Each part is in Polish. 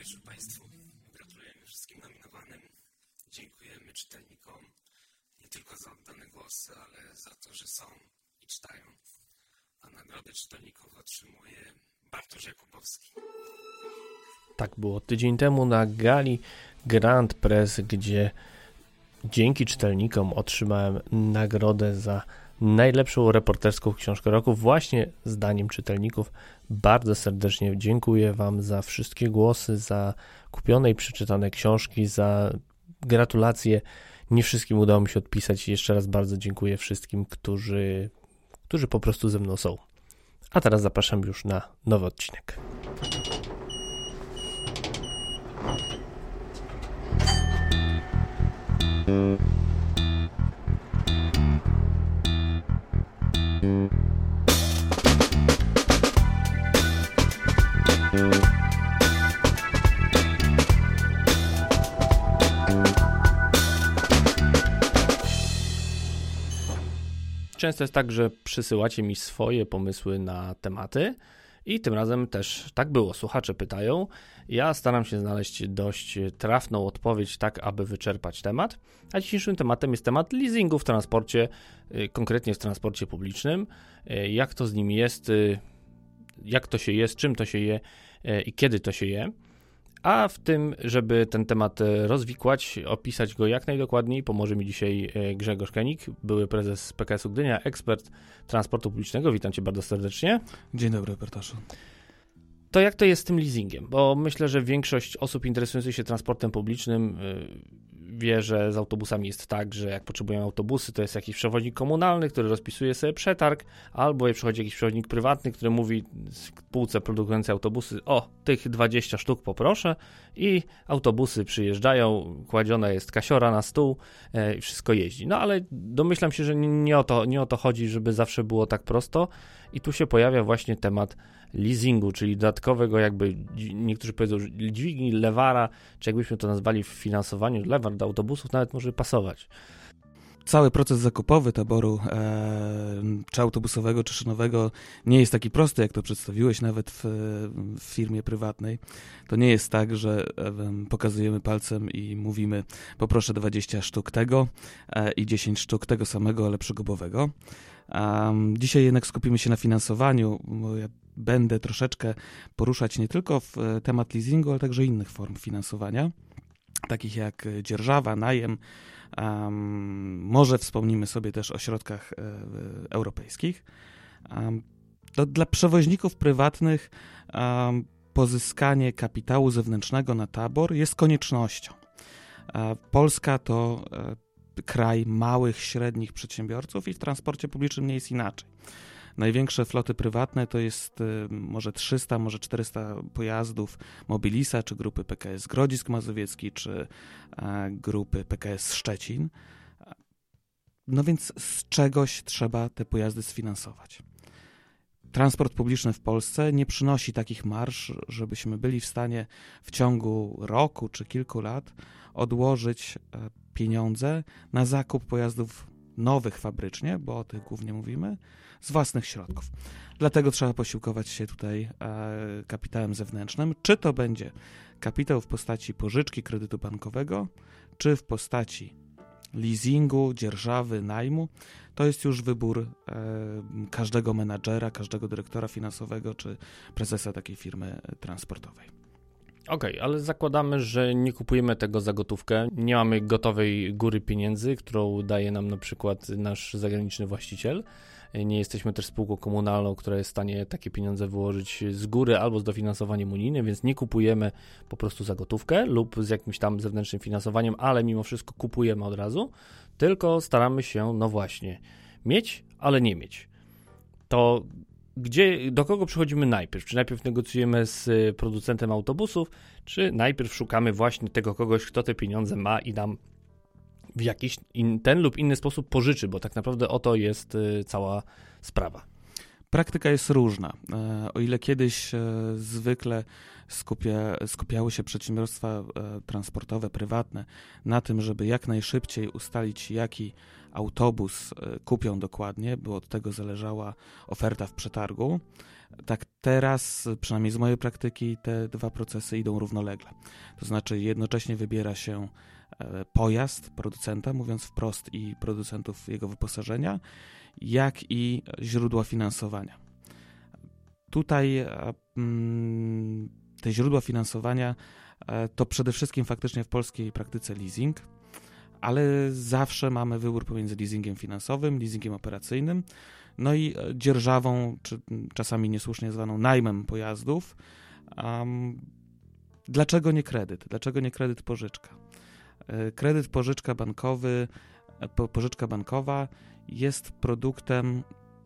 wieczór Państwu. Gratulujemy wszystkim nominowanym. Dziękujemy czytelnikom nie tylko za oddane głosy, ale za to, że są i czytają. A nagrodę czytelników otrzymuje Bartosz Jakubowski. Tak było tydzień temu na gali Grand Press, gdzie dzięki czytelnikom otrzymałem nagrodę za najlepszą reporterską książkę roku, właśnie zdaniem czytelników. Bardzo serdecznie dziękuję Wam za wszystkie głosy, za kupione i przeczytane książki, za gratulacje. Nie wszystkim udało mi się odpisać. Jeszcze raz bardzo dziękuję wszystkim, którzy, którzy po prostu ze mną są. A teraz zapraszam już na nowy odcinek. Często jest tak, że przysyłacie mi swoje pomysły na tematy i tym razem też tak było. Słuchacze pytają. Ja staram się znaleźć dość trafną odpowiedź, tak aby wyczerpać temat. A dzisiejszym tematem jest temat leasingu w transporcie, y, konkretnie w transporcie publicznym. Y, jak to z nim jest, y, jak to się jest, czym to się je i kiedy to się je. A w tym, żeby ten temat e, rozwikłać, opisać go jak najdokładniej, pomoże mi dzisiaj e, Grzegorz Kenik, były prezes PKS-u Gdynia, ekspert transportu publicznego. Witam cię bardzo serdecznie. Dzień dobry, Bartoszu. To jak to jest z tym leasingiem? Bo myślę, że większość osób interesujących się transportem publicznym e, wie, że z autobusami jest tak, że jak potrzebują autobusy, to jest jakiś przewodnik komunalny, który rozpisuje sobie przetarg, albo przychodzi jakiś przewodnik prywatny, który mówi z półce produkującej autobusy, o, tych 20 sztuk poproszę i autobusy przyjeżdżają, kładziona jest kasiora na stół e, i wszystko jeździ. No ale domyślam się, że nie o, to, nie o to chodzi, żeby zawsze było tak prosto i tu się pojawia właśnie temat leasingu, czyli dodatkowego jakby, niektórzy powiedzą, dźwigni, lewara, czy jakbyśmy to nazwali w finansowaniu, lewar do autobusów nawet może pasować. Cały proces zakupowy taboru e, czy autobusowego, czy szynowego nie jest taki prosty, jak to przedstawiłeś, nawet w, w firmie prywatnej. To nie jest tak, że e, pokazujemy palcem i mówimy poproszę 20 sztuk tego e, i 10 sztuk tego samego, ale przygubowego. Um, dzisiaj jednak skupimy się na finansowaniu, ja będę troszeczkę poruszać nie tylko w e, temat leasingu, ale także innych form finansowania, takich jak dzierżawa, najem. Um, może wspomnimy sobie też o środkach e, europejskich. Um, to dla przewoźników prywatnych pozyskanie kapitału zewnętrznego na tabor jest koniecznością. Polska to e, kraj małych, średnich przedsiębiorców i w transporcie publicznym nie jest inaczej. Największe floty prywatne to jest y, może 300, może 400 pojazdów Mobilisa, czy grupy PKS Grodzisk Mazowiecki, czy e, grupy PKS Szczecin. No więc z czegoś trzeba te pojazdy sfinansować. Transport publiczny w Polsce nie przynosi takich marsz, żebyśmy byli w stanie w ciągu roku czy kilku lat odłożyć e, pieniądze na zakup pojazdów nowych fabrycznie, bo o tych głównie mówimy, z własnych środków. Dlatego trzeba posiłkować się tutaj e, kapitałem zewnętrznym. Czy to będzie kapitał w postaci pożyczki kredytu bankowego, czy w postaci leasingu, dzierżawy, najmu, to jest już wybór e, każdego menadżera, każdego dyrektora finansowego czy prezesa takiej firmy transportowej. Okej, okay, ale zakładamy, że nie kupujemy tego za gotówkę, nie mamy gotowej góry pieniędzy, którą daje nam na przykład nasz zagraniczny właściciel nie jesteśmy też spółką komunalną, która jest w stanie takie pieniądze wyłożyć z góry albo z dofinansowaniem unijnym, więc nie kupujemy po prostu za gotówkę lub z jakimś tam zewnętrznym finansowaniem, ale mimo wszystko kupujemy od razu, tylko staramy się, no właśnie, mieć, ale nie mieć. To gdzie, do kogo przychodzimy najpierw? Czy najpierw negocjujemy z producentem autobusów, czy najpierw szukamy właśnie tego kogoś, kto te pieniądze ma i nam w jakiś in, ten lub inny sposób pożyczy, bo tak naprawdę o to jest y, cała sprawa. Praktyka jest różna. E, o ile kiedyś e, zwykle skupia, skupiały się przedsiębiorstwa e, transportowe, prywatne na tym, żeby jak najszybciej ustalić, jaki autobus kupią dokładnie, bo od tego zależała oferta w przetargu, tak Teraz, przynajmniej z mojej praktyki, te dwa procesy idą równolegle. To znaczy, jednocześnie wybiera się e, pojazd producenta, mówiąc wprost, i producentów jego wyposażenia, jak i źródła finansowania. Tutaj e, mm, te źródła finansowania e, to przede wszystkim faktycznie w polskiej praktyce leasing, ale zawsze mamy wybór pomiędzy leasingiem finansowym, leasingiem operacyjnym, no i e, dzierżawą, czy czasami niesłusznie zwaną najmem pojazdów. Um, dlaczego nie kredyt? Dlaczego nie kredyt pożyczka? Kredyt pożyczka bankowy, pożyczka bankowa jest produktem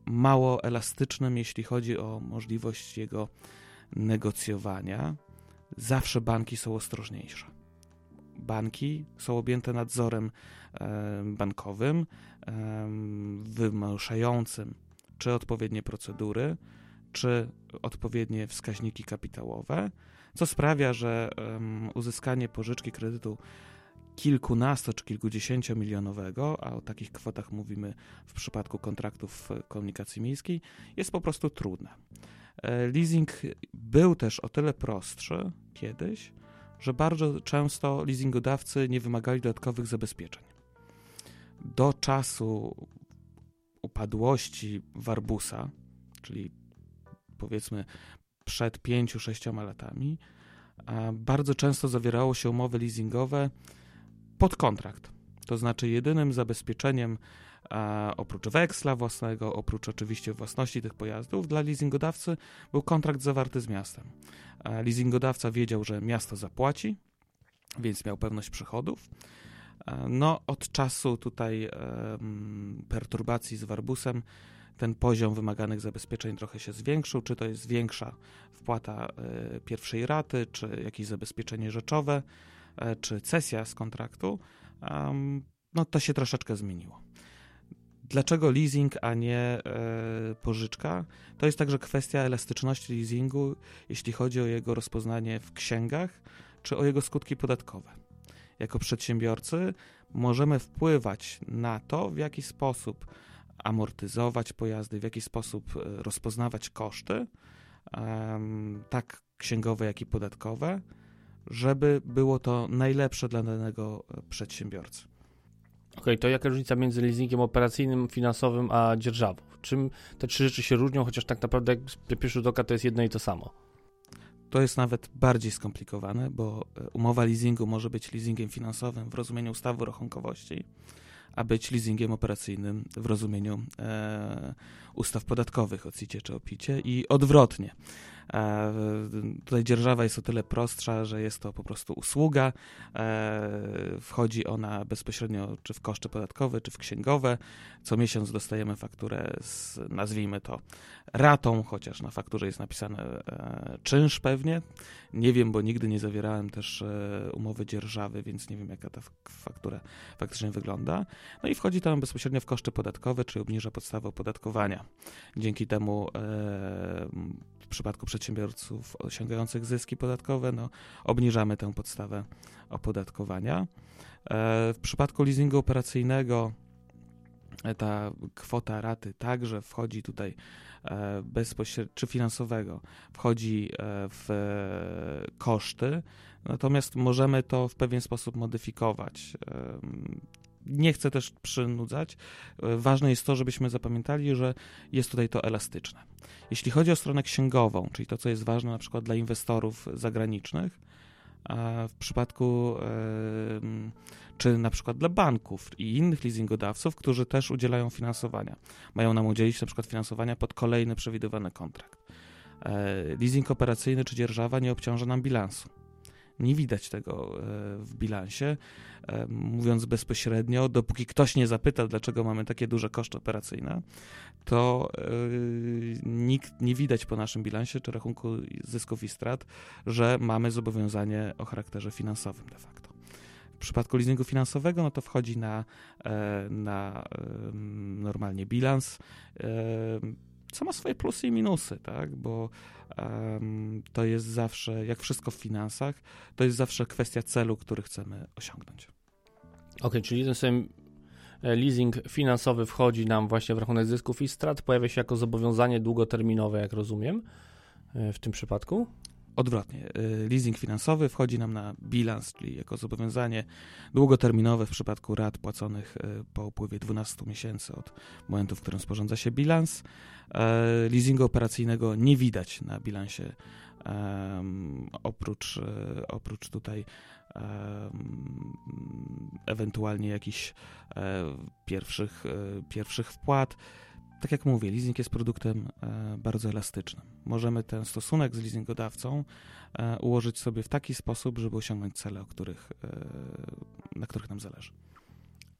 mało elastycznym, jeśli chodzi o możliwość jego negocjowania. Zawsze banki są ostrożniejsze. Banki są objęte nadzorem bankowym, wymuszającym czy odpowiednie procedury, czy odpowiednie wskaźniki kapitałowe, co sprawia, że uzyskanie pożyczki kredytu kilkunasto czy kilkudziesięciomilionowego, a o takich kwotach mówimy w przypadku kontraktów komunikacji miejskiej, jest po prostu trudne. E, leasing był też o tyle prostszy kiedyś, że bardzo często leasingodawcy nie wymagali dodatkowych zabezpieczeń. Do czasu upadłości Warbusa, czyli powiedzmy przed 5-6 latami, bardzo często zawierało się umowy leasingowe pod kontrakt. To znaczy jedynym zabezpieczeniem a, oprócz weksla własnego, oprócz oczywiście własności tych pojazdów, dla leasingodawcy był kontrakt zawarty z miastem. A leasingodawca wiedział, że miasto zapłaci, więc miał pewność przychodów. No, od czasu tutaj perturbacji z Warbusem ten poziom wymaganych zabezpieczeń trochę się zwiększył, czy to jest większa wpłata e, pierwszej raty, czy jakieś zabezpieczenie rzeczowe. E, czy cesja z kontraktu, no to się troszeczkę zmieniło. Dlaczego leasing, a nie e, pożyczka? To jest także kwestia elastyczności leasingu, jeśli chodzi o jego rozpoznanie w księgach, czy o jego skutki podatkowe. Jako przedsiębiorcy możemy wpływać na to, w jaki sposób amortyzować pojazdy, w jaki sposób e, rozpoznawać koszty, tak księgowe, jak i podatkowe żeby było to najlepsze dla danego e, przedsiębiorcy. Okej, okay, to jaka różnica między leasingiem operacyjnym, finansowym a dzierżawą? Czym te trzy rzeczy się różnią, chociaż tak naprawdę jak pierwszy rzut oka to jest jedno i to samo? To jest nawet bardziej skomplikowane, bo e, umowa leasingu może być leasingiem finansowym w rozumieniu ustawy o rachunkowości, a być leasingiem operacyjnym w rozumieniu e, ustaw podatkowych o CIT czy o PIT i odwrotnie. E, tutaj dzierżawa jest o tyle prostsza, że jest to po prostu usługa. E, wchodzi ona bezpośrednio czy w koszty podatkowe, czy w księgowe. Co miesiąc dostajemy fakturę z, nazwijmy to, ratą, chociaż na fakturze jest napisane e, czynsz pewnie. Nie wiem, bo nigdy nie zawierałem też umowy dzierżawy, więc nie wiem, jaka ta faktura faktycznie wygląda. No i wchodzi tam bezpośrednio w koszty podatkowe, czyli obniża podstawę opodatkowania. Dzięki temu w przypadku przedsiębiorców osiągających zyski podatkowe, no, obniżamy tę podstawę opodatkowania. E, w przypadku leasingu operacyjnego e, ta kwota raty także wchodzi tutaj e, bezpośrednio, czy finansowego, wchodzi w koszty, natomiast możemy to w pewien sposób modyfikować nie chcę też przynudzać. Ważne jest to, żebyśmy zapamiętali, że jest tutaj to elastyczne. Jeśli chodzi o stronę księgową, czyli to, co jest ważne na przykład dla inwestorów zagranicznych, w przypadku czy na przykład dla banków i innych leasingodawców, którzy też udzielają finansowania. Mają nam udzielić na przykład finansowania pod kolejny przewidywany kontrakt. E, leasing operacyjny czy dzierżawa nie obciąża nam bilansu. Nie widać tego e, w bilansie. E, mówiąc bezpośrednio, dopóki ktoś nie zapyta, dlaczego mamy takie duże koszty operacyjne, to e, nikt nie widać po naszym bilansie czy rachunku zysków i strat, że mamy zobowiązanie o charakterze finansowym de facto. W przypadku leasingu finansowego, no to wchodzi na, na normalnie bilans co ma swoje plusy i minusy, tak? Bo um, to jest zawsze, jak wszystko w finansach, to jest zawsze kwestia celu, który chcemy osiągnąć. Okej, okay, czyli ten sam e, leasing finansowy wchodzi nam właśnie w rachunek zysków i strat, pojawia się jako zobowiązanie długoterminowe, jak rozumiem. w tym przypadku? Odwrotnie. Leasing finansowy wchodzi nam na bilans, czyli jako zobowiązanie długoterminowe w przypadku rat płaconych po upływie 12 miesięcy od momentu, w którym sporządza się bilans. Leasingu operacyjnego nie widać na bilansie oprócz, oprócz tutaj ewentualnie jakichś e, pierwszych, e, pierwszych wpłat. Tak jak mówię, leasing jest produktem e, bardzo elastycznym. Możemy ten stosunek z leasingodawcą ułożyć sobie w taki sposób, żeby osiągnąć cele, o których, na których nam zależy.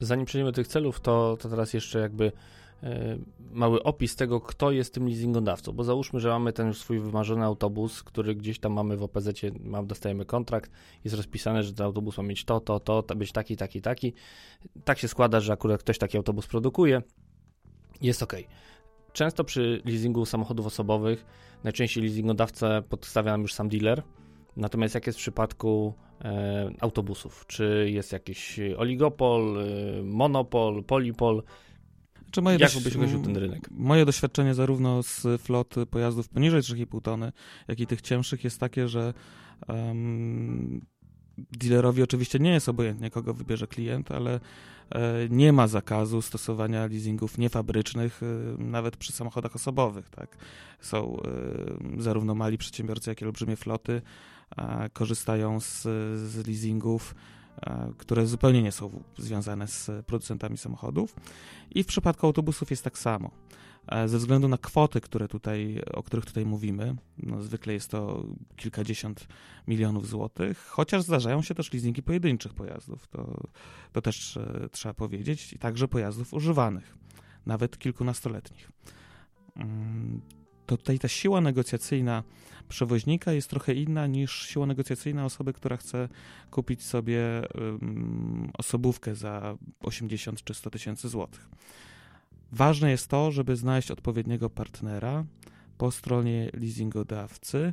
Zanim przejdziemy do tych celów, to, to teraz jeszcze jakby E, mały opis tego, kto jest tym leasingodawcą, bo załóżmy, że mamy ten swój wymarzony autobus, który gdzieś tam mamy w OPZ, mam, dostajemy kontrakt, jest rozpisane, że ten autobus ma mieć to, to, to być taki, taki, taki. Tak się składa, że akurat ktoś taki autobus produkuje, jest ok. Często przy leasingu samochodów osobowych najczęściej leasingodawcę podstawia nam już sam dealer, natomiast jak jest w przypadku e, autobusów, czy jest jakiś oligopol, e, monopol, polipol, czy moje Jak byś określił ten rynek? Moje doświadczenie zarówno z flot pojazdów poniżej 3,5 tony, jak i tych cięższych jest takie, że um, dealerowi oczywiście nie jest obojętnie, kogo wybierze klient, ale e, nie ma zakazu stosowania leasingów niefabrycznych, e, nawet przy samochodach osobowych. Tak? Są e, zarówno mali przedsiębiorcy, jak i olbrzymie floty, korzystają z, z leasingów które zupełnie nie są związane z producentami samochodów. I w przypadku autobusów jest tak samo. E, ze względu na kwoty, które tutaj, o których tutaj mówimy, no zwykle jest to kilkadziesiąt milionów złotych, chociaż zdarzają się też leasingi pojedynczych pojazdów, to, to też e, trzeba powiedzieć, i także pojazdów używanych, nawet kilkunastoletnich. To tutaj ta siła negocjacyjna przewoźnika jest trochę inna niż siła negocjacyjna osoby, która chce kupić sobie osobówkę za 80 czy 100 tysięcy złotych. Ważne jest to, żeby znaleźć odpowiedniego partnera po stronie leasingodawcy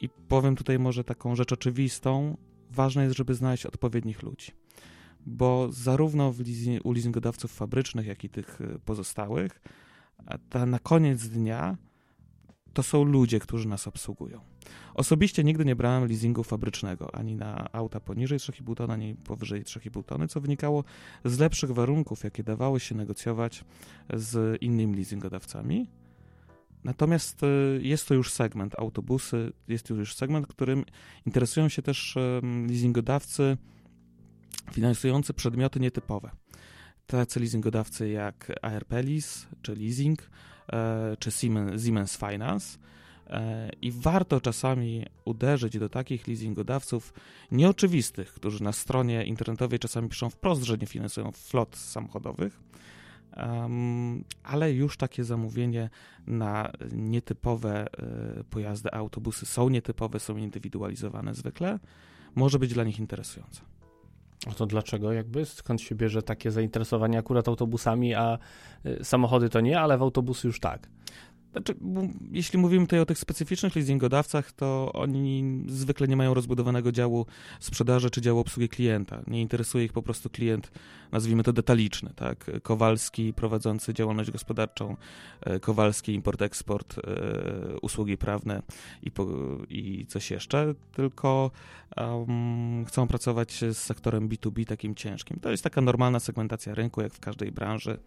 i powiem tutaj może taką rzecz oczywistą, ważne jest, żeby znaleźć odpowiednich ludzi. Bo zarówno leasing, u leasingodawców fabrycznych, jak i tych y, pozostałych, ta na koniec dnia to są ludzie, którzy nas obsługują. Osobiście nigdy nie brałem leasingu fabrycznego, ani na auta poniżej 3,5 tony, ani powyżej 3,5 tony, co wynikało z lepszych warunków, jakie dawały się negocjować z innymi leasingodawcami. Natomiast e, jest to już segment autobusy, jest to już segment, którym interesują się też leasingodawcy finansujący przedmioty nietypowe. Tacy leasingodawcy jak ARP Lease czy Leasing, E, czy Siemens, Siemens Finance. E, I warto czasami uderzyć do takich leasingodawców nieoczywistych, którzy na stronie internetowej czasami piszą wprost, że nie finansują flot samochodowych, ale już takie zamówienie na nietypowe e, pojazdy, autobusy są nietypowe, są indywidualizowane zwykle, może być dla nich interesujące. To dlaczego jakby? Skąd się bierze takie zainteresowanie akurat autobusami, a y, samochody to nie, ale w autobusy już tak? Znaczy, jeśli mówimy tutaj o tych specyficznych leasingodawcach, to oni zwykle nie mają rozbudowanego działu sprzedaży czy działu obsługi klienta. Nie interesuje ich po prostu klient, nazwijmy to detaliczny, tak? Kowalski prowadzący działalność gospodarczą, e, Kowalski import-eksport, e, usługi prawne i, po, i coś jeszcze, tylko um, chcą pracować z sektorem B2B takim ciężkim. To jest taka normalna segmentacja rynku, jak w każdej branży.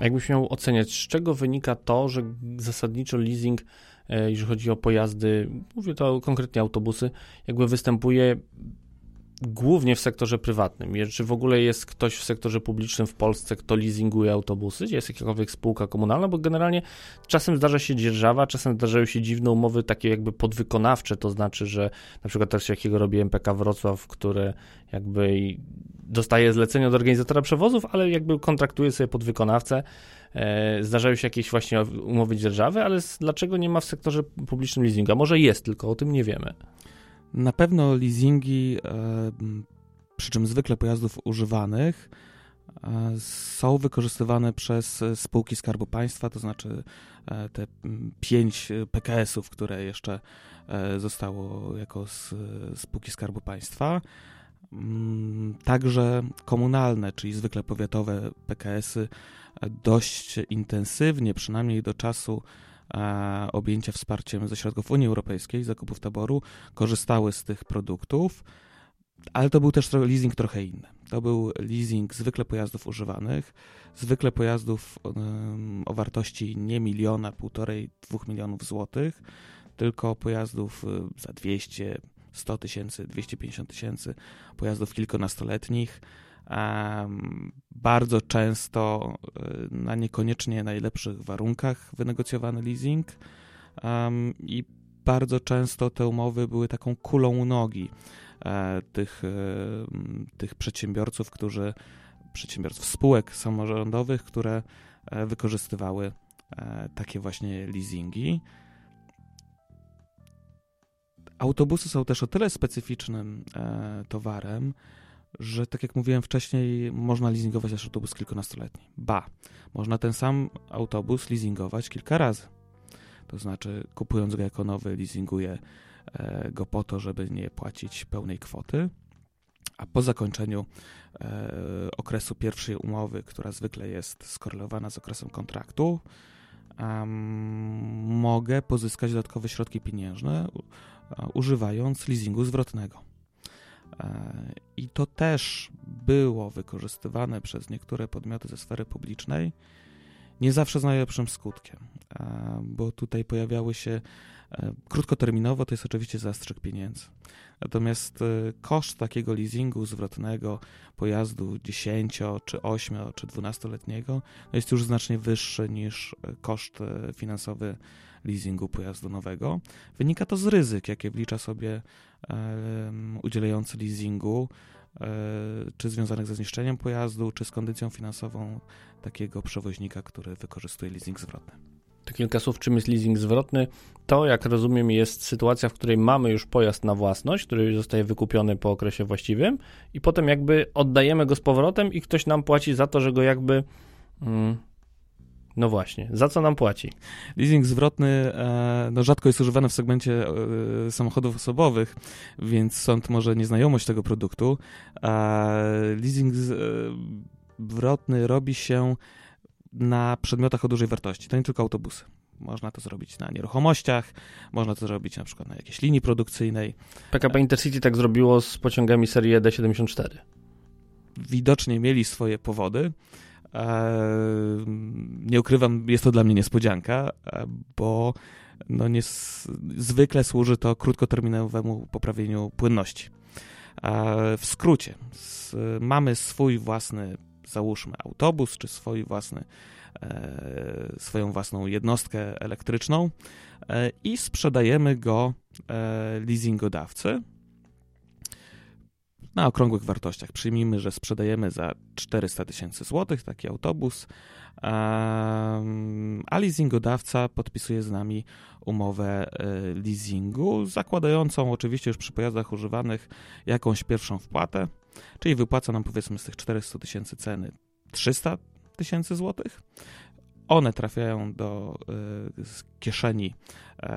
Jakbyś miał oceniać, z czego wynika to, że zasadniczo leasing, e, jeżeli chodzi o pojazdy, mówię to konkretnie autobusy, jakby występuje głównie w sektorze prywatnym. Czy w ogóle jest ktoś w sektorze publicznym w Polsce, kto leasinguje autobusy? Jest jakakolwiek spółka komunalna? Bo generalnie czasem zdarza się dzierżawa, czasem zdarzają się dziwne umowy takie jakby podwykonawcze, to znaczy, że na przykład też jakiego robi MPK Wrocław, które jakby dostaje zlecenie od organizatora przewozów, ale jakby kontraktuje sobie podwykonawcę. E, zdarzają się jakieś właśnie umowy dzierżawy, ale dlaczego nie ma w sektorze publicznym leasingu? A może jest, tylko o tym nie wiemy. Na pewno leasingi, e, przy czym zwykle pojazdów używanych, e, są wykorzystywane przez spółki Skarbu Państwa, to znaczy te pięć PKS-ów, które jeszcze zostało jako spółki Skarbu Państwa. Mm, także komunalne, czyli zwykle powiatowe PKS-y, dość intensywnie, przynajmniej do czasu e, objęcia wsparciem ze środków Unii Europejskiej, zakupów taboru, korzystały z tych produktów, ale to był też leasing trochę inny. To był leasing zwykle pojazdów używanych, zwykle pojazdów o wartości nie miliona, półtorej, dwóch milionów złotych, tylko pojazdów y, za 200, 100 tysięcy, 250 tysięcy, pojazdów kilkunastoletnich. Bardzo często y, na niekoniecznie najlepszych warunkach wynegocjowany leasing i bardzo często te umowy były taką kulą u nogi e, tych, e, tych przedsiębiorców, którzy przedsiębiorstw, spółek samorządowych, które e, wykorzystywały takie właśnie leasingi. Autobusy są też o tyle specyficznym towarem, że tak jak mówiłem wcześniej, można leasingować też autobus kilkunastoletni. Ba, można ten sam autobus leasingować kilka razy. To znaczy, kupując go jako nowy, leasinguję e, go po to, żeby nie płacić pełnej kwoty, a po zakończeniu e, okresu pierwszej umowy, która zwykle jest skorelowana z okresem kontraktu, mogę pozyskać dodatkowe środki pieniężne używając leasingu zwrotnego. E, I to też było wykorzystywane przez niektóre podmioty ze sfery publicznej nie zawsze z najlepszym skutkiem, bo tutaj pojawiały się e, krótkoterminowo, to jest oczywiście zastrzyk pieniędzy. Natomiast e, koszt takiego leasingu zwrotnego pojazdu 10, czy 8, czy 12-letniego no jest już znacznie wyższy niż e, koszt finansowy leasingu pojazdu nowego. Wynika to z ryzyk, jakie wlicza sobie udzielający leasingu, czy związanych ze zniszczeniem pojazdu, czy z kondycją finansową takiego przewoźnika, który wykorzystuje leasing zwrotny. To kilka słów, czym jest leasing zwrotny. To, jak rozumiem, jest sytuacja, w której mamy już pojazd na własność, który zostaje wykupiony po okresie właściwym i potem jakby oddajemy go z powrotem i ktoś nam płaci za to, że go jakby... Mm, no właśnie, za co nam płaci? Leasing zwrotny e, no rzadko jest używany w segmencie e, samochodów osobowych, więc sąd może nieznajomość tego produktu. Leasing zwrotny robi się na przedmiotach o dużej wartości. To nie tylko autobusy. Można to zrobić na nieruchomościach, można to zrobić na przykład na jakiejś linii produkcyjnej. PKP Intercity tak zrobiło z pociągami serii D74. Widocznie mieli swoje powody. Nie ukrywam, jest to dla mnie niespodzianka, bo no nie, zwykle służy to krótkoterminowemu poprawieniu płynności. W skrócie, mamy swój własny załóżmy autobus, czy swój własny, e, swoją własną jednostkę elektryczną e, i sprzedajemy go e, leasingodawcy na okrągłych wartościach. Przyjmijmy, że sprzedajemy za 400 tysięcy złotych taki autobus, a leasingodawca podpisuje z nami umowę leasingu, zakładającą oczywiście już przy pojazdach używanych jakąś pierwszą wpłatę czyli wypłaca nam powiedzmy z tych 400 tysięcy ceny 300 tysięcy złotych. One trafiają do y, kieszeni y,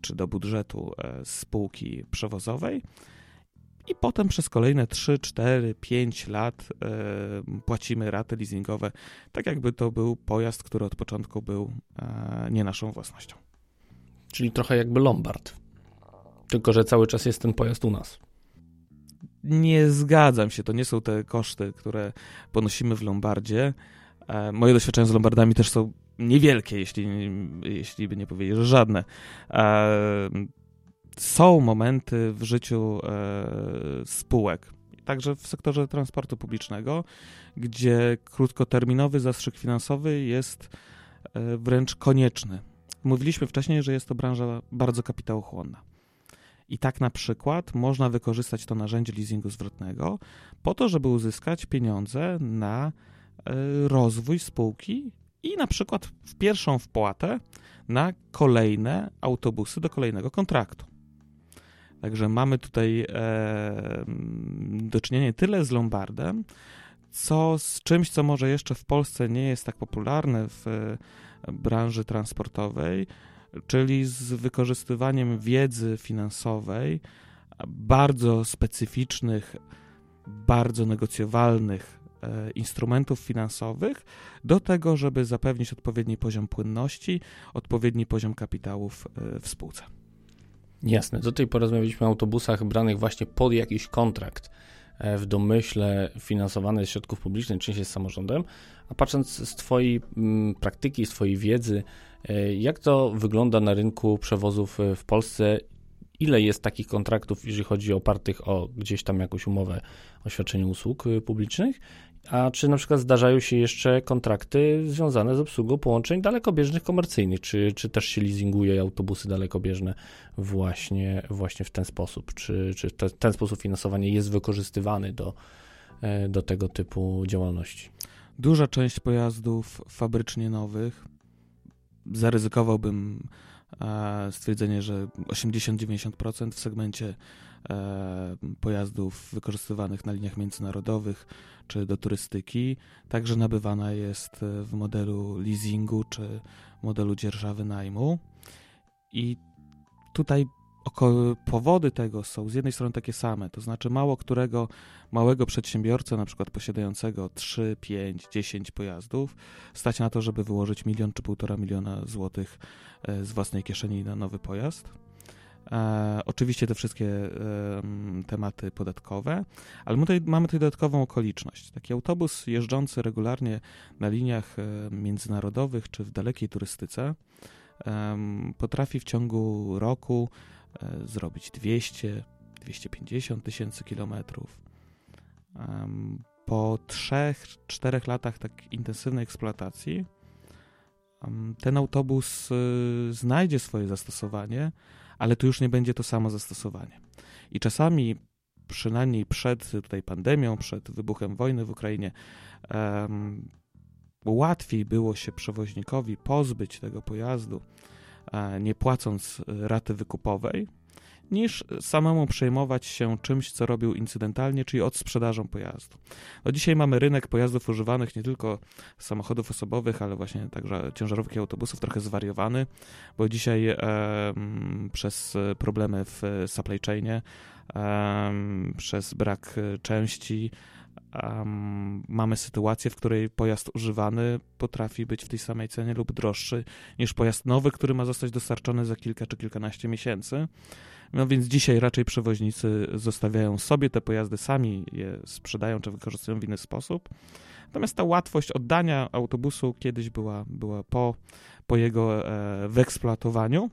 czy do budżetu spółki przewozowej i potem przez kolejne 3, 4, 5 lat płacimy raty leasingowe, tak jakby to był pojazd, który od początku był nie naszą własnością. Czyli trochę jakby Lombard. Tylko, że cały czas jest ten pojazd u nas nie zgadzam się. To nie są te koszty, które ponosimy w Lombardzie. E, moje doświadczenia z Lombardami też są niewielkie, jeśli, jeśli by nie powiedzieć, że żadne. E, są momenty w życiu e, spółek, także w sektorze transportu publicznego, gdzie krótkoterminowy zastrzyk finansowy jest wręcz konieczny. Mówiliśmy wcześniej, że jest to branża bardzo kapitałochłonna. I tak na przykład można wykorzystać to narzędzie leasingu zwrotnego po to, żeby uzyskać pieniądze na e, rozwój spółki i na przykład w pierwszą wpłatę na kolejne autobusy do kolejnego kontraktu. Także mamy tutaj e, do czynienia tyle z Lombardem, co z czymś, co może jeszcze w Polsce nie jest tak popularne w e, branży transportowej, czyli z wykorzystywaniem wiedzy finansowej bardzo specyficznych, bardzo negocjowalnych e, instrumentów finansowych do tego, żeby zapewnić odpowiedni poziom płynności, odpowiedni poziom kapitałów w spółce. Jasne. Do tej pory rozmawialiśmy o autobusach branych właśnie pod jakiś kontrakt w domyśle finansowane z środków publicznych, częściej z samorządem, a patrząc z Twojej mm, praktyki, z Twojej wiedzy, jak to wygląda na rynku przewozów w Polsce? Ile jest takich kontraktów, jeżeli chodzi o opartych o gdzieś tam jakąś umowę o świadczeniu usług publicznych, a czy na przykład zdarzają się jeszcze kontrakty związane z obsługą połączeń dalekobieżnych komercyjnych, czy, czy też się leasinguje autobusy dalekobieżne właśnie, właśnie w ten sposób, czy, czy te, ten sposób finansowania jest wykorzystywany do, e, do tego typu działalności? Duża część pojazdów fabrycznie nowych, zaryzykowałbym stwierdzenie, że 80-90% w segmencie e, pojazdów wykorzystywanych na liniach międzynarodowych czy do turystyki także nabywana jest e, w modelu leasingu czy modelu dzierżawy najmu. I tutaj powody tego są z jednej strony takie same, to znaczy mało którego małego przedsiębiorcę, na przykład posiadającego 3, 5, 10 pojazdów, stać na to, żeby wyłożyć milion czy półtora miliona złotych e, z własnej kieszeni na nowy pojazd. E, oczywiście te wszystkie e, tematy podatkowe, ale tutaj, mamy tutaj dodatkową okoliczność. Taki autobus jeżdżący regularnie na liniach e, międzynarodowych czy w dalekiej turystyce potrafi w ciągu roku E, zrobić 200, 250 tysięcy kilometrów. Po 3-4 latach tak intensywnej eksploatacji ten autobus y, znajdzie swoje zastosowanie, ale tu już nie będzie to samo zastosowanie. I czasami, przynajmniej przed tutaj pandemią, przed wybuchem wojny w Ukrainie, łatwiej było się przewoźnikowi pozbyć tego pojazdu nie płacąc e, raty wykupowej, niż samemu przejmować się czymś, co robił incydentalnie, czyli odsprzedażą pojazdu. No dzisiaj mamy rynek pojazdów używanych nie tylko samochodów osobowych, ale właśnie także ciężarówek i autobusów trochę zwariowany, bo dzisiaj e, przez problemy w supply chainie, e, przez brak części, um, mamy sytuację, w której pojazd używany potrafi być w tej samej cenie lub droższy niż pojazd nowy, który ma zostać dostarczony za kilka czy kilkanaście miesięcy. No więc dzisiaj raczej przewoźnicy zostawiają sobie te pojazdy, sami je sprzedają czy wykorzystują w inny sposób. Natomiast ta łatwość oddania autobusu kiedyś była, była po, po jego e, wyeksploatowaniu,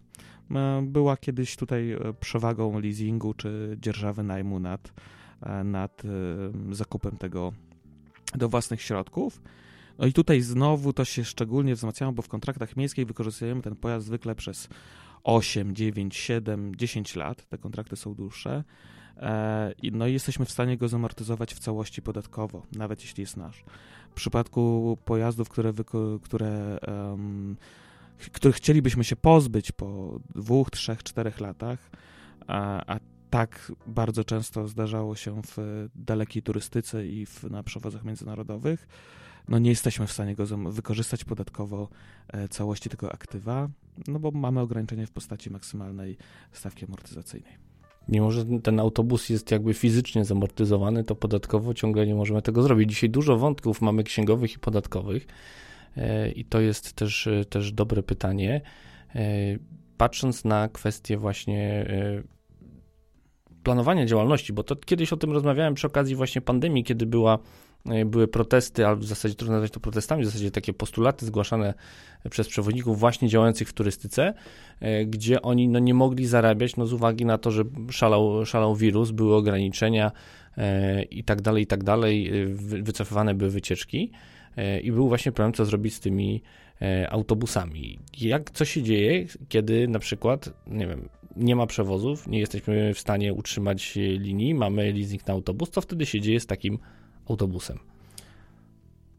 e, była kiedyś tutaj e, przewagą leasingu czy dzierżawy najmu nad, E, nad e, zakupem tego do własnych środków. No i tutaj znowu to się szczególnie wzmacniało, bo w kontraktach miejskich wykorzystujemy ten pojazd zwykle przez 8, 9, 7, 10 lat. Te kontrakty są dłuższe. E, no i jesteśmy w stanie go zamortyzować w całości podatkowo, nawet jeśli jest nasz. W przypadku pojazdów, które, które, um, których chcielibyśmy się pozbyć po dwóch, trzech, czterech latach, a, a tak bardzo często zdarzało się w dalekiej turystyce i w, na przewozach międzynarodowych, no nie jesteśmy w stanie go wykorzystać podatkowo e, całości tego aktywa, no bo mamy ograniczenie w postaci maksymalnej stawki amortyzacyjnej. Mimo, że ten autobus jest jakby fizycznie zamortyzowany, to podatkowo ciągle nie możemy tego zrobić. Dzisiaj dużo wątków mamy księgowych i podatkowych e, i to jest też, też dobre pytanie. E, patrząc na kwestię właśnie planowania działalności, bo to kiedyś o tym rozmawiałem przy okazji właśnie pandemii, kiedy była, e, były protesty, albo w zasadzie trudno nazwać to protestami, w zasadzie takie postulaty zgłaszane przez przewodników właśnie działających w turystyce, e, gdzie oni no, nie mogli zarabiać no, z uwagi na to, że szalał, szalał wirus, były ograniczenia e, i tak dalej, i tak dalej, wycofywane były wycieczki i był właśnie problem, co zrobić z tymi autobusami. Jak, co się dzieje, kiedy na przykład, nie wiem, nie ma przewozów, nie jesteśmy w stanie utrzymać linii, mamy leasing na autobus, co wtedy się dzieje z takim autobusem?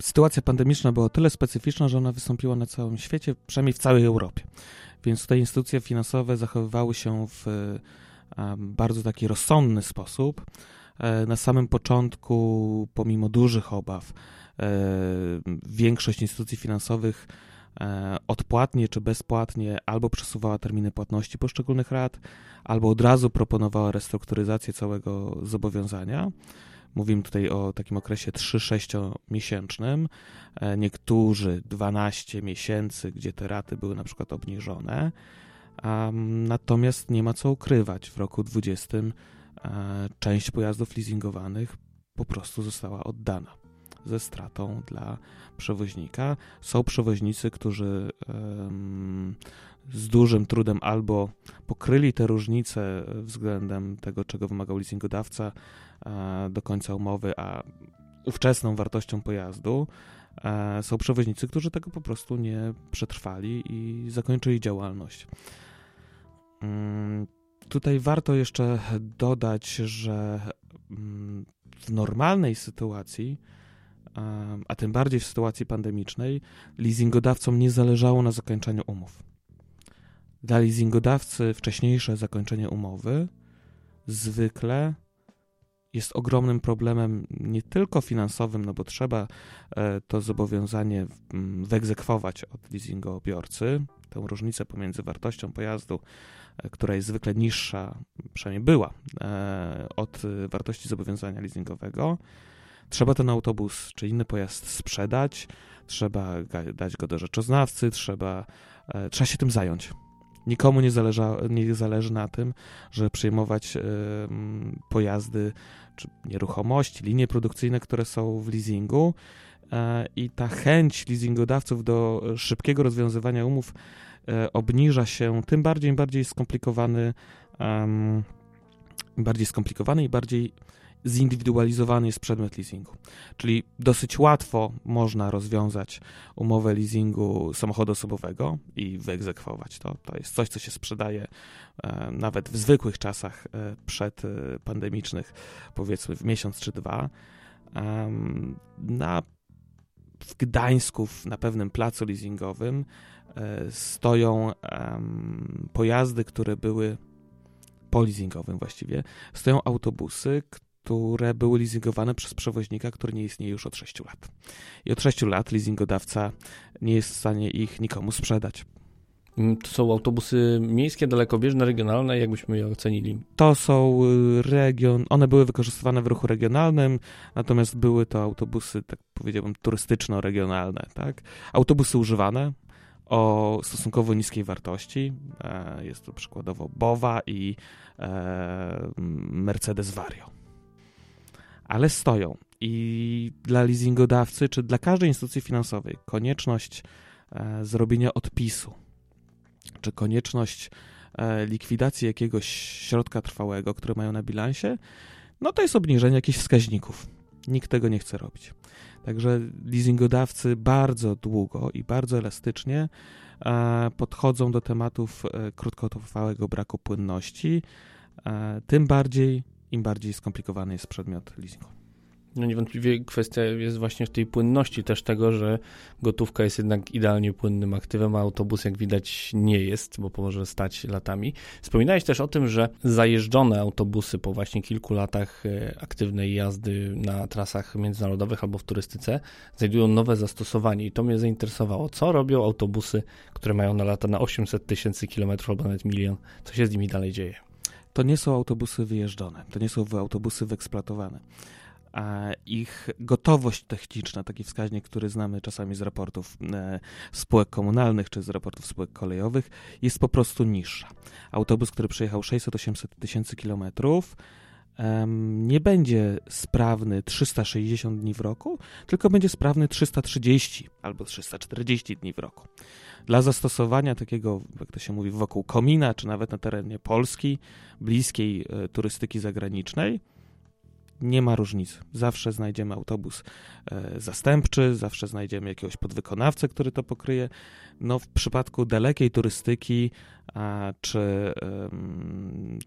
Sytuacja pandemiczna była tyle specyficzna, że ona wystąpiła na całym świecie, przynajmniej w całej Europie. Więc te instytucje finansowe zachowywały się w bardzo taki rozsądny sposób. E, na samym początku, pomimo dużych obaw, e, większość instytucji finansowych E, odpłatnie czy bezpłatnie albo przesuwała terminy płatności poszczególnych rat, albo od razu proponowała restrukturyzację całego zobowiązania. Mówimy tutaj o takim okresie 3-6 miesięcznym, e, niektórzy 12 miesięcy, gdzie te raty były na przykład obniżone. Natomiast nie ma co ukrywać, w roku 20 e, część pojazdów leasingowanych po prostu została oddana ze stratą dla przewoźnika. Są przewoźnicy, którzy z dużym trudem albo pokryli te różnice względem tego, czego wymagał leasingodawca e, do końca umowy, a ówczesną wartością pojazdu. E, są przewoźnicy, którzy tego po prostu nie przetrwali i zakończyli działalność. Mm, tutaj warto jeszcze dodać, że mm, w normalnej sytuacji, a tym bardziej w sytuacji pandemicznej, leasingodawcom nie zależało na zakończeniu umów. Dla leasingodawcy wcześniejsze zakończenie umowy zwykle jest ogromnym problemem nie tylko finansowym, no bo trzeba e, to zobowiązanie mm, wyegzekwować od leasingobiorcy, tę różnicę pomiędzy wartością pojazdu, e, która jest zwykle niższa, przynajmniej była, e, od wartości zobowiązania leasingowego. Trzeba ten autobus czy inny pojazd sprzedać, trzeba dać go do rzeczoznawcy, trzeba, trzeba się tym zająć. Nikomu nie, zależa, nie zależy na tym, żeby przyjmować y, pojazdy czy nieruchomości, linie produkcyjne, które są w leasingu. Y, I ta chęć leasingodawców do szybkiego rozwiązywania umów obniża się, tym bardziej im bardziej skomplikowany, bardziej skomplikowany i bardziej zindywidualizowany jest przedmiot leasingu. Czyli dosyć łatwo można rozwiązać umowę leasingu samochodu osobowego i wyegzekwować to. To jest coś, co się sprzedaje e, nawet w zwykłych czasach e, przedpandemicznych, powiedzmy w miesiąc czy dwa. E, na, w Gdańsku, na pewnym placu leasingowym, e, stoją pojazdy, które były po leasingowym właściwie, stoją autobusy, które były leasingowane przez przewoźnika, który nie istnieje już od 6 lat. I od 6 lat leasingodawca nie jest w stanie ich nikomu sprzedać. Mm, to są autobusy miejskie, dalekobieżne, regionalne, jakbyśmy je ocenili? To są y, region, one były wykorzystywane w ruchu regionalnym, natomiast były to autobusy, tak powiedziałbym, turystyczno-regionalne, tak? Autobusy używane o stosunkowo niskiej wartości, e, jest to przykładowo Bowa i e, Mercedes Vario ale stoją. I dla leasingodawcy, czy dla każdej instytucji finansowej, konieczność e, zrobienia odpisu, czy konieczność e, likwidacji jakiegoś środka trwałego, które mają na bilansie, no to jest obniżenie jakichś wskaźników. Nikt tego nie chce robić. Także leasingodawcy bardzo długo i bardzo elastycznie e, podchodzą do tematów krótkotrwałego braku płynności, tym bardziej im bardziej skomplikowany jest przedmiot leasingu. No niewątpliwie kwestia jest właśnie w tej płynności też tego, że gotówka jest jednak idealnie płynnym aktywem, a autobus jak widać nie jest, bo może stać latami. Wspominałeś też o tym, że zajeżdżone autobusy po właśnie kilku latach e, aktywnej jazdy na trasach międzynarodowych albo w turystyce znajdują nowe zastosowanie i to mnie zainteresowało. Co robią autobusy, które mają na lata na 800 tysięcy kilometrów albo nawet milion? Co się z nimi dalej dzieje? To nie są autobusy wyjeżdżone, to nie są autobusy wyeksploatowane. A ich gotowość techniczna, taki wskaźnik, który znamy czasami z raportów e, spółek komunalnych czy z raportów spółek kolejowych, jest po prostu niższa. Autobus, który przejechał 600-800 tysięcy kilometrów, nie będzie sprawny 360 dni w roku, tylko będzie sprawny 330 albo 340 dni w roku. Dla zastosowania takiego, jak to się mówi, wokół komina, czy nawet na terenie Polski, bliskiej e, turystyki zagranicznej, nie ma różnicy. Zawsze znajdziemy autobus e, zastępczy, zawsze znajdziemy jakiegoś podwykonawcę, który to pokryje. No, w przypadku dalekiej turystyki czy,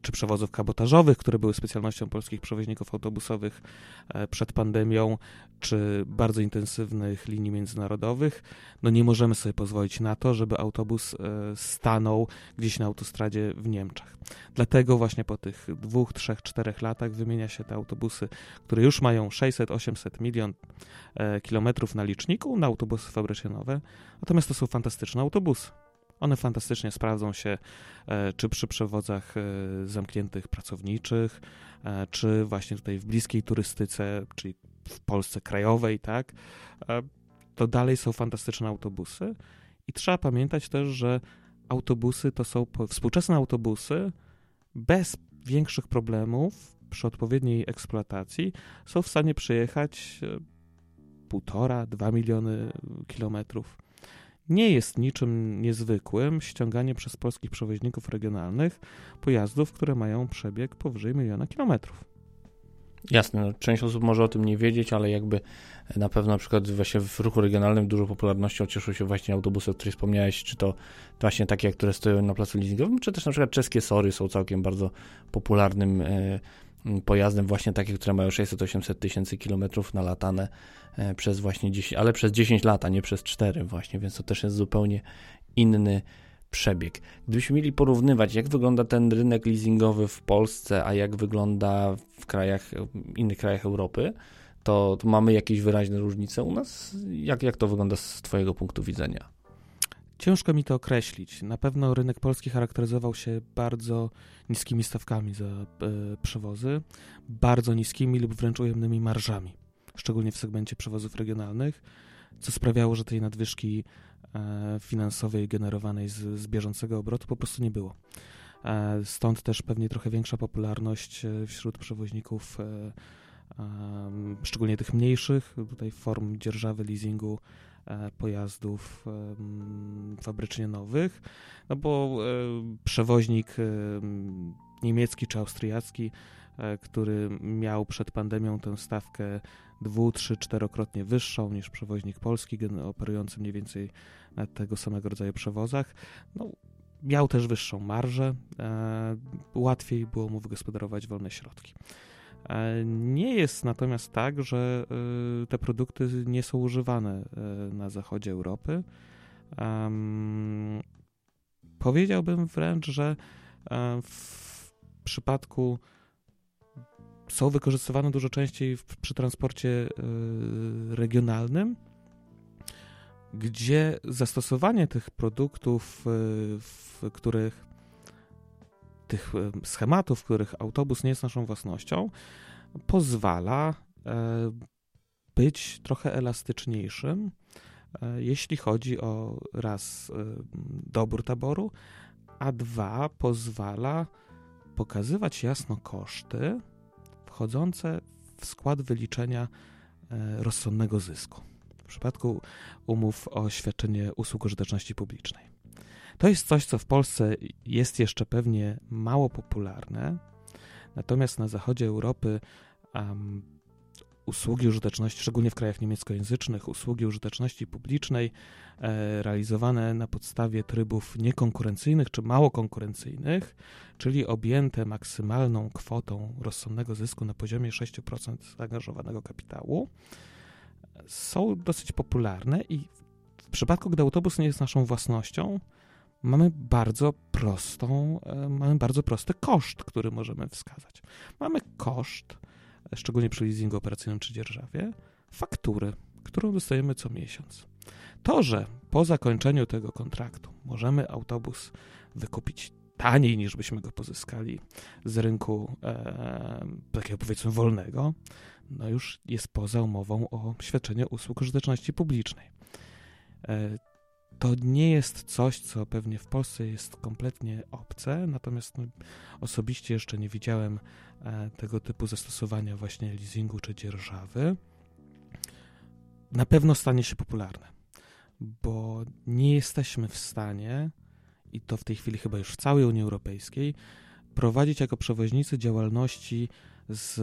czy przewozów kabotażowych, które były specjalnością polskich przewoźników autobusowych e, przed pandemią, czy bardzo intensywnych linii międzynarodowych, no nie możemy sobie pozwolić na to, żeby autobus e, stanął gdzieś na autostradzie w Niemczech. Dlatego właśnie po tych dwóch, trzech, czterech latach wymienia się te autobusy, które już mają 600, 800 milion e, kilometrów na liczniku, na autobusy fabrycznie nowe, natomiast to są fantastyczne autobusy One fantastycznie sprawdzą się e, czy przy przewozach e, zamkniętych pracowniczych, e, czy właśnie tutaj w bliskiej turystyce, czyli w Polsce krajowej, tak? To dalej są fantastyczne autobusy. I trzeba pamiętać też, że autobusy to są współczesne autobusy bez większych problemów przy odpowiedniej eksploatacji są w stanie przejechać półtora, dwa miliony kilometrów. Nie jest niczym niezwykłym ściąganie przez polskich przewoźników regionalnych pojazdów, które mają przebieg powyżej miliona kilometrów. Jasne, no, część osób może o tym nie wiedzieć, ale jakby na pewno na przykład właśnie w ruchu regionalnym dużą popularnością cieszą się właśnie autobusy, o których wspomniałeś, czy to właśnie takie, które stoją na placu leasingowym, czy też na przykład czeskie Sory są całkiem bardzo popularnym e, pojazdem, właśnie takie, które mają 600-800 tysięcy kilometrów nalatane e, przez właśnie 10, ale przez 10 lat, a nie przez 4 właśnie, więc to też jest zupełnie inny przebieg. Gdybyśmy mieli porównywać, jak wygląda ten rynek leasingowy w Polsce, a jak wygląda w krajach, innych krajach Europy, to, to mamy jakieś wyraźne różnice u nas? Jak, jak to wygląda z Twojego punktu widzenia? Ciężko mi to określić. Na pewno rynek polski charakteryzował się bardzo niskimi stawkami za e, przewozy, bardzo niskimi lub wręcz ujemnymi marżami, szczególnie w segmencie przewozów regionalnych, co sprawiało, że tej nadwyżki e, finansowej generowanej z, z bieżącego obrotu po prostu nie było. E, stąd też pewnie trochę większa popularność e, wśród przewoźników, e, szczególnie tych mniejszych, tutaj form dzierżawy, leasingu, pojazdów fabrycznie nowych, no bo e, przewoźnik e, niemiecki czy austriacki, który miał przed pandemią tę stawkę dwu, trzy, czterokrotnie wyższą niż przewoźnik polski, operujący mniej więcej na tego samego rodzaju przewozach, no, miał też wyższą marżę, łatwiej było mu wygospodarować wolne środki. E, nie jest natomiast tak, że e, te produkty nie są używane e, na zachodzie Europy. Powiedziałbym wręcz, że w przypadku są wykorzystywane dużo częściej przy transporcie regionalnym, gdzie zastosowanie tych produktów, w których tych schematów, w których autobus nie jest naszą własnością, pozwala e, być trochę elastyczniejszym, e, jeśli chodzi o raz e, dobór taboru, a dwa pozwala pokazywać jasno koszty wchodzące w skład wyliczenia rozsądnego zysku. W przypadku umów o świadczenie usług użyteczności publicznej. To jest coś, co w Polsce jest jeszcze pewnie mało popularne, natomiast na zachodzie Europy um, usługi użyteczności, szczególnie w krajach niemieckojęzycznych, usługi użyteczności publicznej e, realizowane na podstawie trybów niekonkurencyjnych czy mało konkurencyjnych, czyli objęte maksymalną kwotą rozsądnego zysku na poziomie 6% zaangażowanego kapitału, są dosyć popularne i w przypadku, gdy autobus nie jest naszą własnością, mamy bardzo prostą, e, mamy bardzo prosty koszt, który możemy wskazać. Mamy koszt, szczególnie przy leasingu operacyjnym czy dzierżawie, faktury, którą dostajemy co miesiąc. To, że po zakończeniu tego kontraktu możemy autobus wykupić taniej niż byśmy go pozyskali z rynku e, takiego powiedzmy wolnego, no już jest poza umową o świadczenie usług użyteczności publicznej. E, to nie jest coś, co pewnie w Polsce jest kompletnie obce, natomiast no, osobiście jeszcze nie widziałem e, tego typu zastosowania właśnie leasingu czy dzierżawy. Na pewno stanie się popularne, bo nie jesteśmy w stanie, i to w tej chwili chyba już w całej Unii Europejskiej, prowadzić jako przewoźnicy działalności z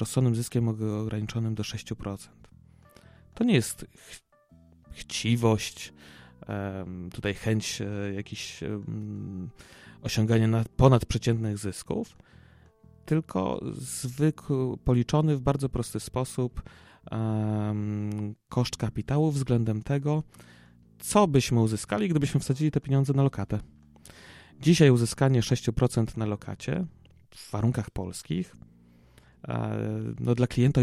rozsądnym zyskiem ograniczonym do 6%. To nie jest ch chciwość, tutaj chęć e, jakichś osiągania ponadprzeciętnych zysków, tylko zwykły, policzony w bardzo prosty sposób koszt kapitału względem tego, co byśmy uzyskali, gdybyśmy wsadzili te pieniądze na lokatę. Dzisiaj uzyskanie 6% na lokacie w warunkach polskich e, no dla klienta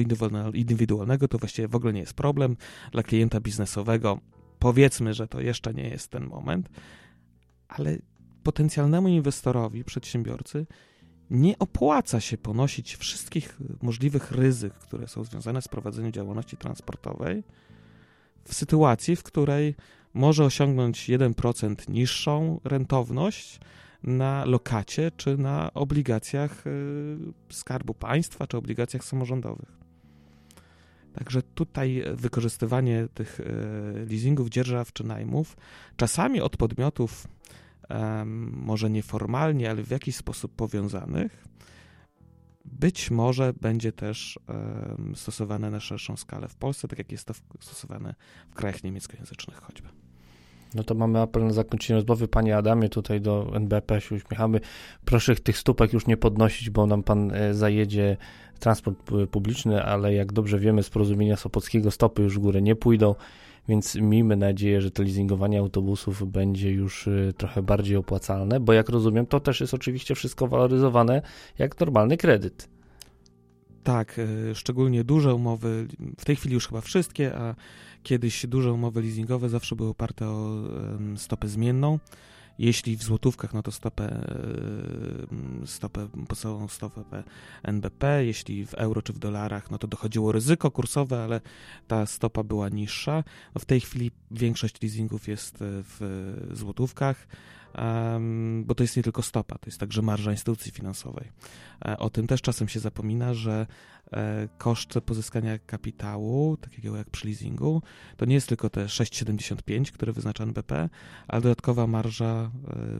indywidualnego to właściwie w ogóle nie jest problem. Dla klienta biznesowego powiedzmy, że to jeszcze nie jest ten moment, ale potencjalnemu inwestorowi, przedsiębiorcy, nie opłaca się ponosić wszystkich możliwych ryzyk, które są związane z prowadzeniem działalności transportowej, w sytuacji, w której może osiągnąć 1% niższą rentowność na lokacie czy na obligacjach y, Skarbu Państwa czy obligacjach samorządowych. Także tutaj wykorzystywanie tych y, leasingów, dzierżaw czy najmów czasami od podmiotów może nieformalnie, ale w jakiś sposób powiązanych, być może będzie też stosowane na szerszą skalę w Polsce, tak jak jest to stosowane w krajach niemieckojęzycznych choćby. No to mamy apel na zakończenie rozmowy. Panie Adamie, tutaj do NBP się uśmiechamy. Proszę tych stópek już nie podnosić, bo nam pan e, zajedzie transport publiczny, ale jak dobrze wiemy z porozumienia Sopockiego stopy już w górę nie pójdą, więc miejmy nadzieję, że to leasingowanie autobusów będzie już e, trochę bardziej opłacalne, bo jak rozumiem, to też jest oczywiście wszystko waloryzowane jak normalny kredyt. Tak, e, szczególnie duże umowy, w tej chwili już chyba wszystkie, a kiedyś duże umowy leasingowe zawsze były oparte o stopę zmienną. Jeśli w złotówkach, no to stopę, stopę podstawową stopę NBP, jeśli w euro czy w dolarach, no to dochodziło ryzyko kursowe, ale ta stopa była niższa. No w tej chwili większość leasingów jest w złotówkach, bo to jest nie tylko stopa, to jest także marża instytucji finansowej. E, o tym też czasem się zapomina, że e, koszt pozyskania kapitału, takiego jak przy leasingu, to nie jest tylko te 6,75, które wyznacza NBP, ale dodatkowa marża e,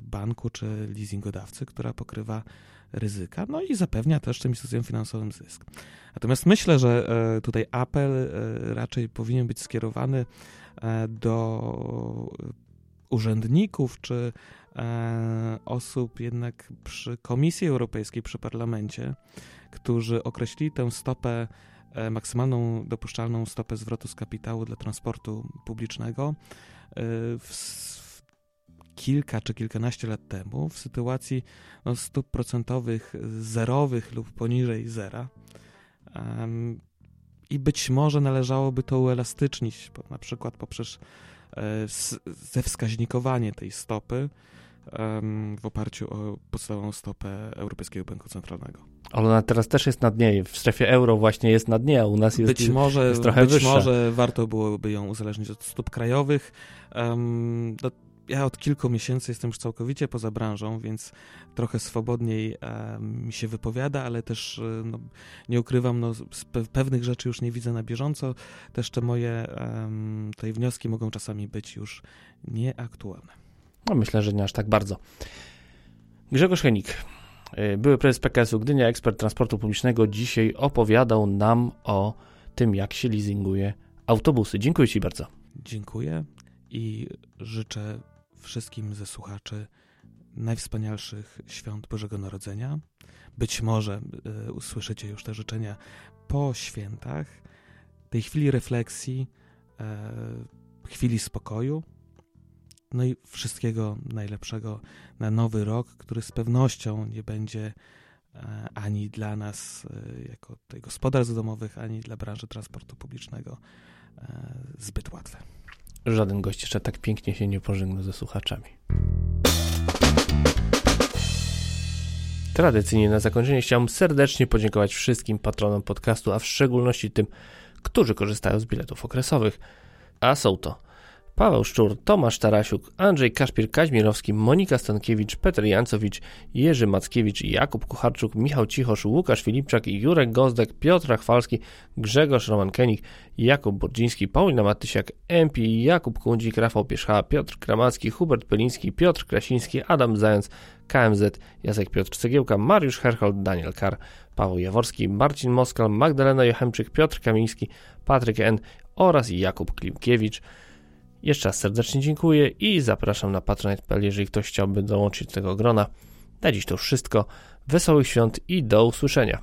banku czy leasingodawcy, która pokrywa ryzyka, no i zapewnia też tym instytucjom finansowym zysk. Natomiast myślę, że tutaj apel raczej powinien być skierowany do urzędników czy E, osób jednak przy Komisji Europejskiej, przy parlamencie, którzy określili tę stopę, e, maksymalną dopuszczalną stopę zwrotu z kapitału dla transportu publicznego e, w kilka czy kilkanaście lat temu w sytuacji no, stóp procentowych zerowych lub poniżej zera. I być może należałoby to uelastycznić, na przykład poprzez zewskaźnikowanie tej stopy w oparciu o podstawową stopę Europejskiego Banku Centralnego. Ale ona teraz też jest na dnie. W strefie euro właśnie jest na dnie, a u nas jest, być może, jest trochę być wyższa. może warto byłoby ją uzależnić od stóp krajowych. Um, ja od kilku miesięcy jestem już całkowicie poza branżą, więc trochę swobodniej um, mi się wypowiada, ale też e, no, nie ukrywam, no, pewnych rzeczy już nie widzę na bieżąco. Też te moje um, te wnioski mogą czasami być już nieaktualne. No myślę, że nie aż tak bardzo. Grzegorz Henik, y, były prezes PKS-u Gdynia, ekspert transportu publicznego, dzisiaj opowiadał nam o tym, jak się leasinguje autobusy. Dziękuję Ci bardzo. Dziękuję i życzę wszystkim ze słuchaczy najwspanialszych świąt Bożego Narodzenia. Być może y, usłyszycie już te życzenia po świętach, tej chwili refleksji, y, chwili spokoju, no i wszystkiego najlepszego na nowy rok, który z pewnością nie będzie e, ani dla nas, jako gospodarstw domowych, ani dla branży transportu publicznego zbyt łatwe. Żaden gość jeszcze tak pięknie się nie pożegnał ze słuchaczami. Tradycyjnie na zakończenie chciałbym serdecznie podziękować wszystkim patronom podcastu, a w szczególności tym, którzy korzystają z biletów okresowych. A są to Paweł Szczur, Tomasz Tarasiuk, Andrzej Kaszpir Kaźmirowski, Monika Stankiewicz, Petr Jancowicz, Jerzy Mackiewicz, Jakub Kucharczuk, Michał Cichosz, Łukasz Filipczak, Jurek Gozdek, Piotr Chwalski, Grzegorz Roman-Kenik, Jakub Burdziński, Paulina Matysiak, MP, Jakub Kundzik, Rafał Pierzcha, Piotr Kramacki, Hubert Peliński, Piotr Krasiński, Adam Zając, KMZ, Jacek Piotr Cegiełka, Mariusz Herhold, Daniel Kar, Paweł Jaworski, Marcin Moskal, Magdalena Jochemczyk, Piotr Kamiński, Patryk N. oraz Jakub Klimkiewicz. Jeszcze raz serdecznie dziękuję i zapraszam na patronite.pl, jeżeli ktoś chciałby dołączyć do tego grona. Na dziś to wszystko. Wesołych świąt i do usłyszenia.